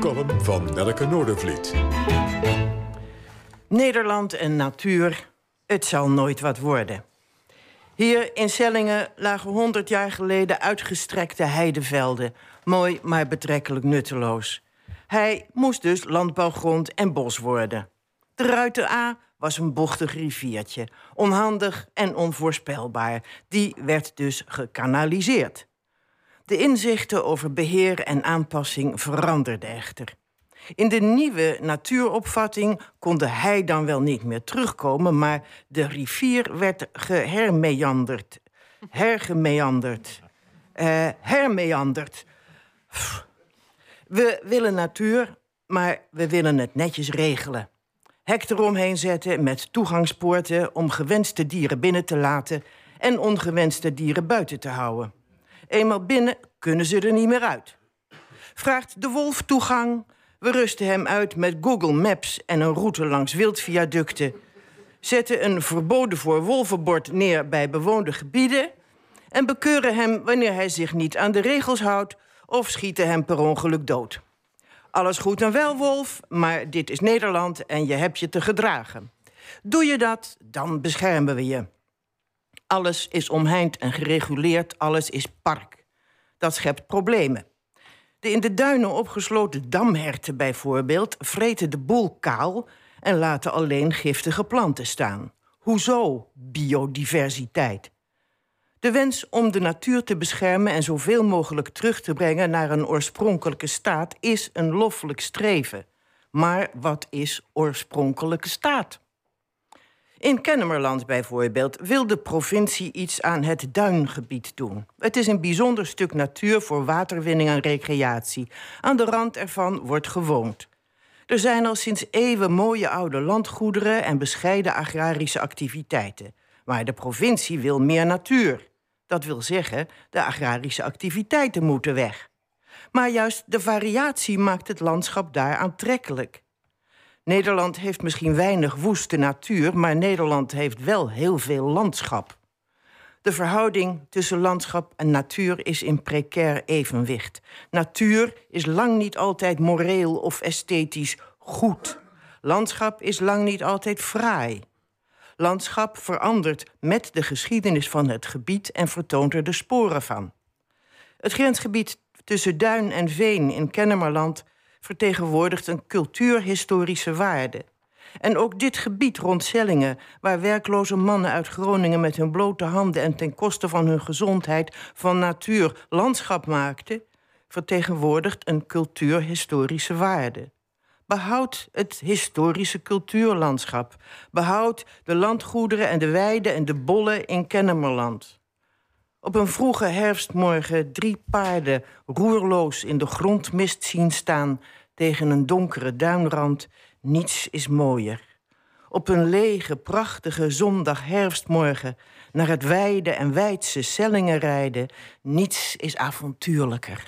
column van Nelke Noordervliet. Nederland en natuur, het zal nooit wat worden. Hier in Sellingen lagen honderd jaar geleden uitgestrekte heidevelden. Mooi, maar betrekkelijk nutteloos. Hij moest dus landbouwgrond en bos worden. De Ruiter A was een bochtig riviertje, onhandig en onvoorspelbaar. Die werd dus gekanaliseerd. De inzichten over beheer en aanpassing veranderden echter. In de nieuwe natuuropvatting kon hij dan wel niet meer terugkomen, maar de rivier werd gehermeanderd. Hergemeanderd. Uh, hermeanderd. We willen natuur, maar we willen het netjes regelen. Hek eromheen zetten met toegangspoorten om gewenste dieren binnen te laten en ongewenste dieren buiten te houden. Eenmaal binnen kunnen ze er niet meer uit. Vraagt de wolf toegang, we rusten hem uit met Google Maps en een route langs wildviaducten. Zetten een verboden voor wolvenbord neer bij bewoonde gebieden. En bekeuren hem wanneer hij zich niet aan de regels houdt of schieten hem per ongeluk dood. Alles goed en wel, Wolf, maar dit is Nederland en je hebt je te gedragen. Doe je dat, dan beschermen we je. Alles is omheind en gereguleerd, alles is park. Dat schept problemen. De in de duinen opgesloten damherten bijvoorbeeld vreten de boel kaal en laten alleen giftige planten staan. Hoezo biodiversiteit? De wens om de natuur te beschermen en zoveel mogelijk terug te brengen naar een oorspronkelijke staat is een loffelijk streven. Maar wat is oorspronkelijke staat? In Kennemerland bijvoorbeeld wil de provincie iets aan het duingebied doen. Het is een bijzonder stuk natuur voor waterwinning en recreatie. Aan de rand ervan wordt gewoond. Er zijn al sinds eeuwen mooie oude landgoederen en bescheiden agrarische activiteiten. Maar de provincie wil meer natuur. Dat wil zeggen, de agrarische activiteiten moeten weg. Maar juist de variatie maakt het landschap daar aantrekkelijk. Nederland heeft misschien weinig woeste natuur, maar Nederland heeft wel heel veel landschap. De verhouding tussen landschap en natuur is in precair evenwicht. Natuur is lang niet altijd moreel of esthetisch goed. Landschap is lang niet altijd fraai. Landschap verandert met de geschiedenis van het gebied en vertoont er de sporen van. Het grensgebied tussen duin en veen in Kennemerland vertegenwoordigt een cultuurhistorische waarde. En ook dit gebied rond Sellingen, waar werkloze mannen uit Groningen met hun blote handen en ten koste van hun gezondheid van natuur landschap maakten, vertegenwoordigt een cultuurhistorische waarde. Behoud het historische cultuurlandschap. Behoud de landgoederen en de weiden en de bollen in Kennemerland. Op een vroege herfstmorgen drie paarden roerloos in de grondmist zien staan tegen een donkere duinrand. Niets is mooier. Op een lege, prachtige zondag herfstmorgen naar het wijde en wijdse Sellingen rijden. Niets is avontuurlijker.